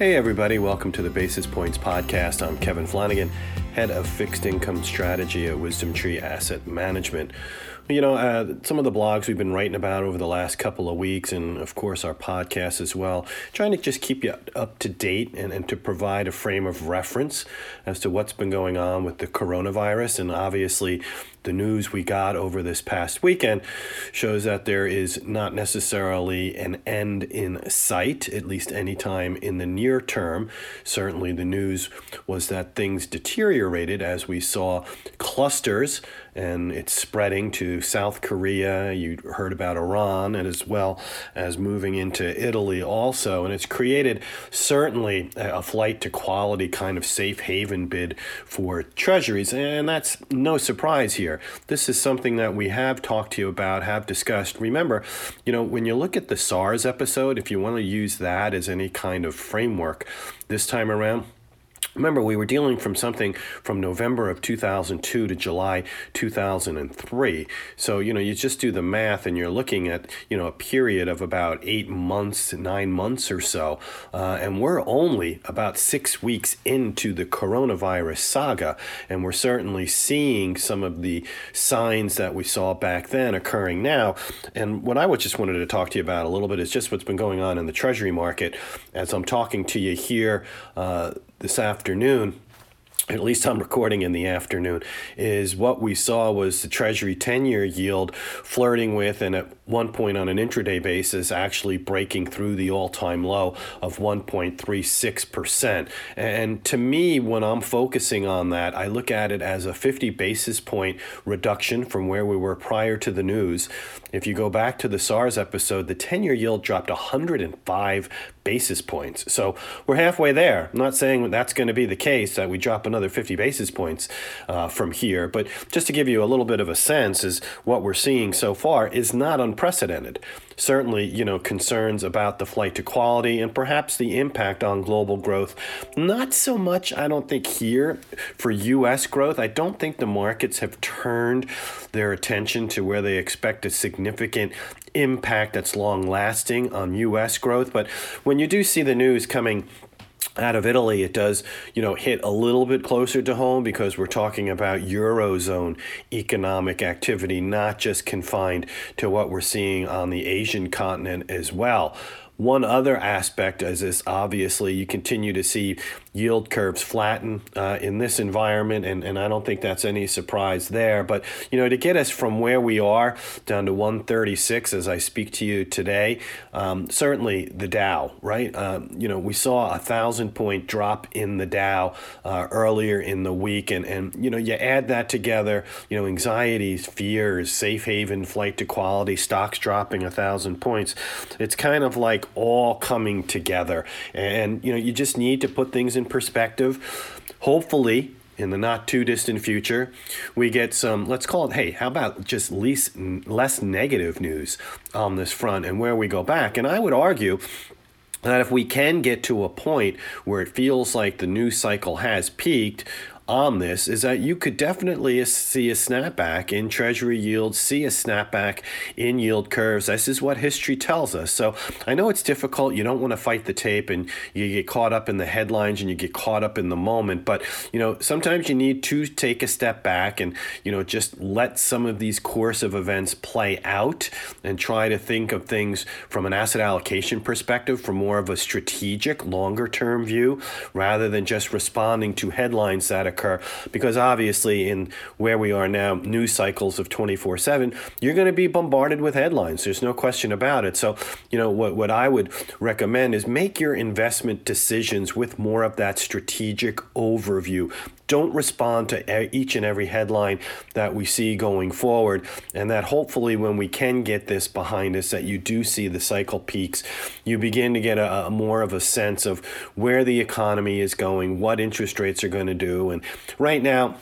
Hey, everybody, welcome to the Basis Points Podcast. I'm Kevin Flanagan, head of fixed income strategy at WisdomTree Asset Management. You know, uh, some of the blogs we've been writing about over the last couple of weeks, and of course our podcast as well, trying to just keep you up to date and, and to provide a frame of reference as to what's been going on with the coronavirus. And obviously, the news we got over this past weekend shows that there is not necessarily an end in sight, at least anytime in the near term. Certainly, the news was that things deteriorated as we saw clusters and it's spreading to South Korea. You heard about Iran, and as well as moving into Italy also. And it's created certainly a flight to quality kind of safe haven bid for treasuries. And that's no surprise here. This is something that we have talked to you about, have discussed. Remember, you know, when you look at the SARS episode, if you want to use that as any kind of framework this time around, Remember, we were dealing from something from November of 2002 to July 2003. So, you know, you just do the math and you're looking at, you know, a period of about eight months, nine months or so. Uh, and we're only about six weeks into the coronavirus saga. And we're certainly seeing some of the signs that we saw back then occurring now. And what I would just wanted to talk to you about a little bit is just what's been going on in the Treasury market as I'm talking to you here. Uh, this afternoon at least I'm recording in the afternoon, is what we saw was the Treasury 10 year yield flirting with, and at one point on an intraday basis, actually breaking through the all time low of 1.36%. And to me, when I'm focusing on that, I look at it as a 50 basis point reduction from where we were prior to the news. If you go back to the SARS episode, the 10 year yield dropped 105 basis points. So we're halfway there. I'm not saying that's going to be the case that we drop another 50 basis points uh, from here, but just to give you a little bit of a sense, is what we're seeing so far is not unprecedented. Certainly, you know, concerns about the flight to quality and perhaps the impact on global growth. Not so much, I don't think, here for U.S. growth. I don't think the markets have turned their attention to where they expect a significant impact that's long lasting on U.S. growth. But when you do see the news coming out of Italy, it does, you know, hit a little bit closer to home because we're talking about Eurozone economic activity, not just confined to what we're seeing on the Asian continent as well. One other aspect is this obviously you continue to see yield curves flatten uh, in this environment, and, and I don't think that's any surprise there. But you know, to get us from where we are down to 136 as I speak to you today, um, certainly the Dow, right? Um, you know, we saw a thousand point drop in the Dow uh, earlier in the week, and and you know, you add that together, you know, anxieties, fears, safe haven, flight to quality, stocks dropping a thousand points. It's kind of like all coming together. And, you know, you just need to put things in perspective. Hopefully, in the not too distant future, we get some, let's call it, hey, how about just least, less negative news on this front and where we go back? And I would argue that if we can get to a point where it feels like the news cycle has peaked, on this is that you could definitely see a snapback in treasury yields, see a snapback in yield curves. This is what history tells us. So I know it's difficult. You don't want to fight the tape and you get caught up in the headlines and you get caught up in the moment. But, you know, sometimes you need to take a step back and, you know, just let some of these course of events play out and try to think of things from an asset allocation perspective, from more of a strategic, longer term view, rather than just responding to headlines that occur occur. Because obviously in where we are now news cycles of 24/7 you're going to be bombarded with headlines. There's no question about it. So you know what what I would recommend is make your investment decisions with more of that strategic overview don't respond to each and every headline that we see going forward and that hopefully when we can get this behind us that you do see the cycle peaks you begin to get a, a more of a sense of where the economy is going what interest rates are going to do and right now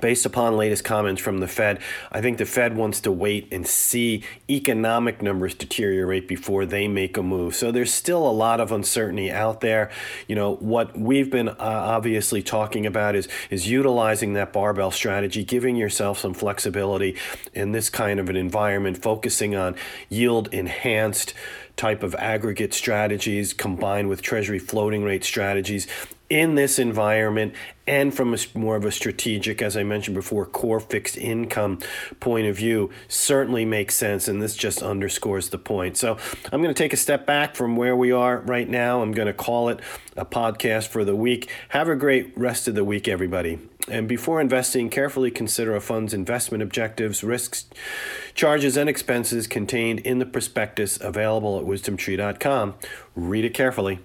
based upon latest comments from the Fed, I think the Fed wants to wait and see economic numbers deteriorate before they make a move. So there's still a lot of uncertainty out there. You know, what we've been uh, obviously talking about is is utilizing that barbell strategy, giving yourself some flexibility in this kind of an environment, focusing on yield enhanced type of aggregate strategies combined with treasury floating rate strategies in this environment and from a more of a strategic as i mentioned before core fixed income point of view certainly makes sense and this just underscores the point. So i'm going to take a step back from where we are right now. I'm going to call it a podcast for the week. Have a great rest of the week everybody. And before investing carefully consider a fund's investment objectives risks charges and expenses contained in the prospectus available at wisdomtree.com read it carefully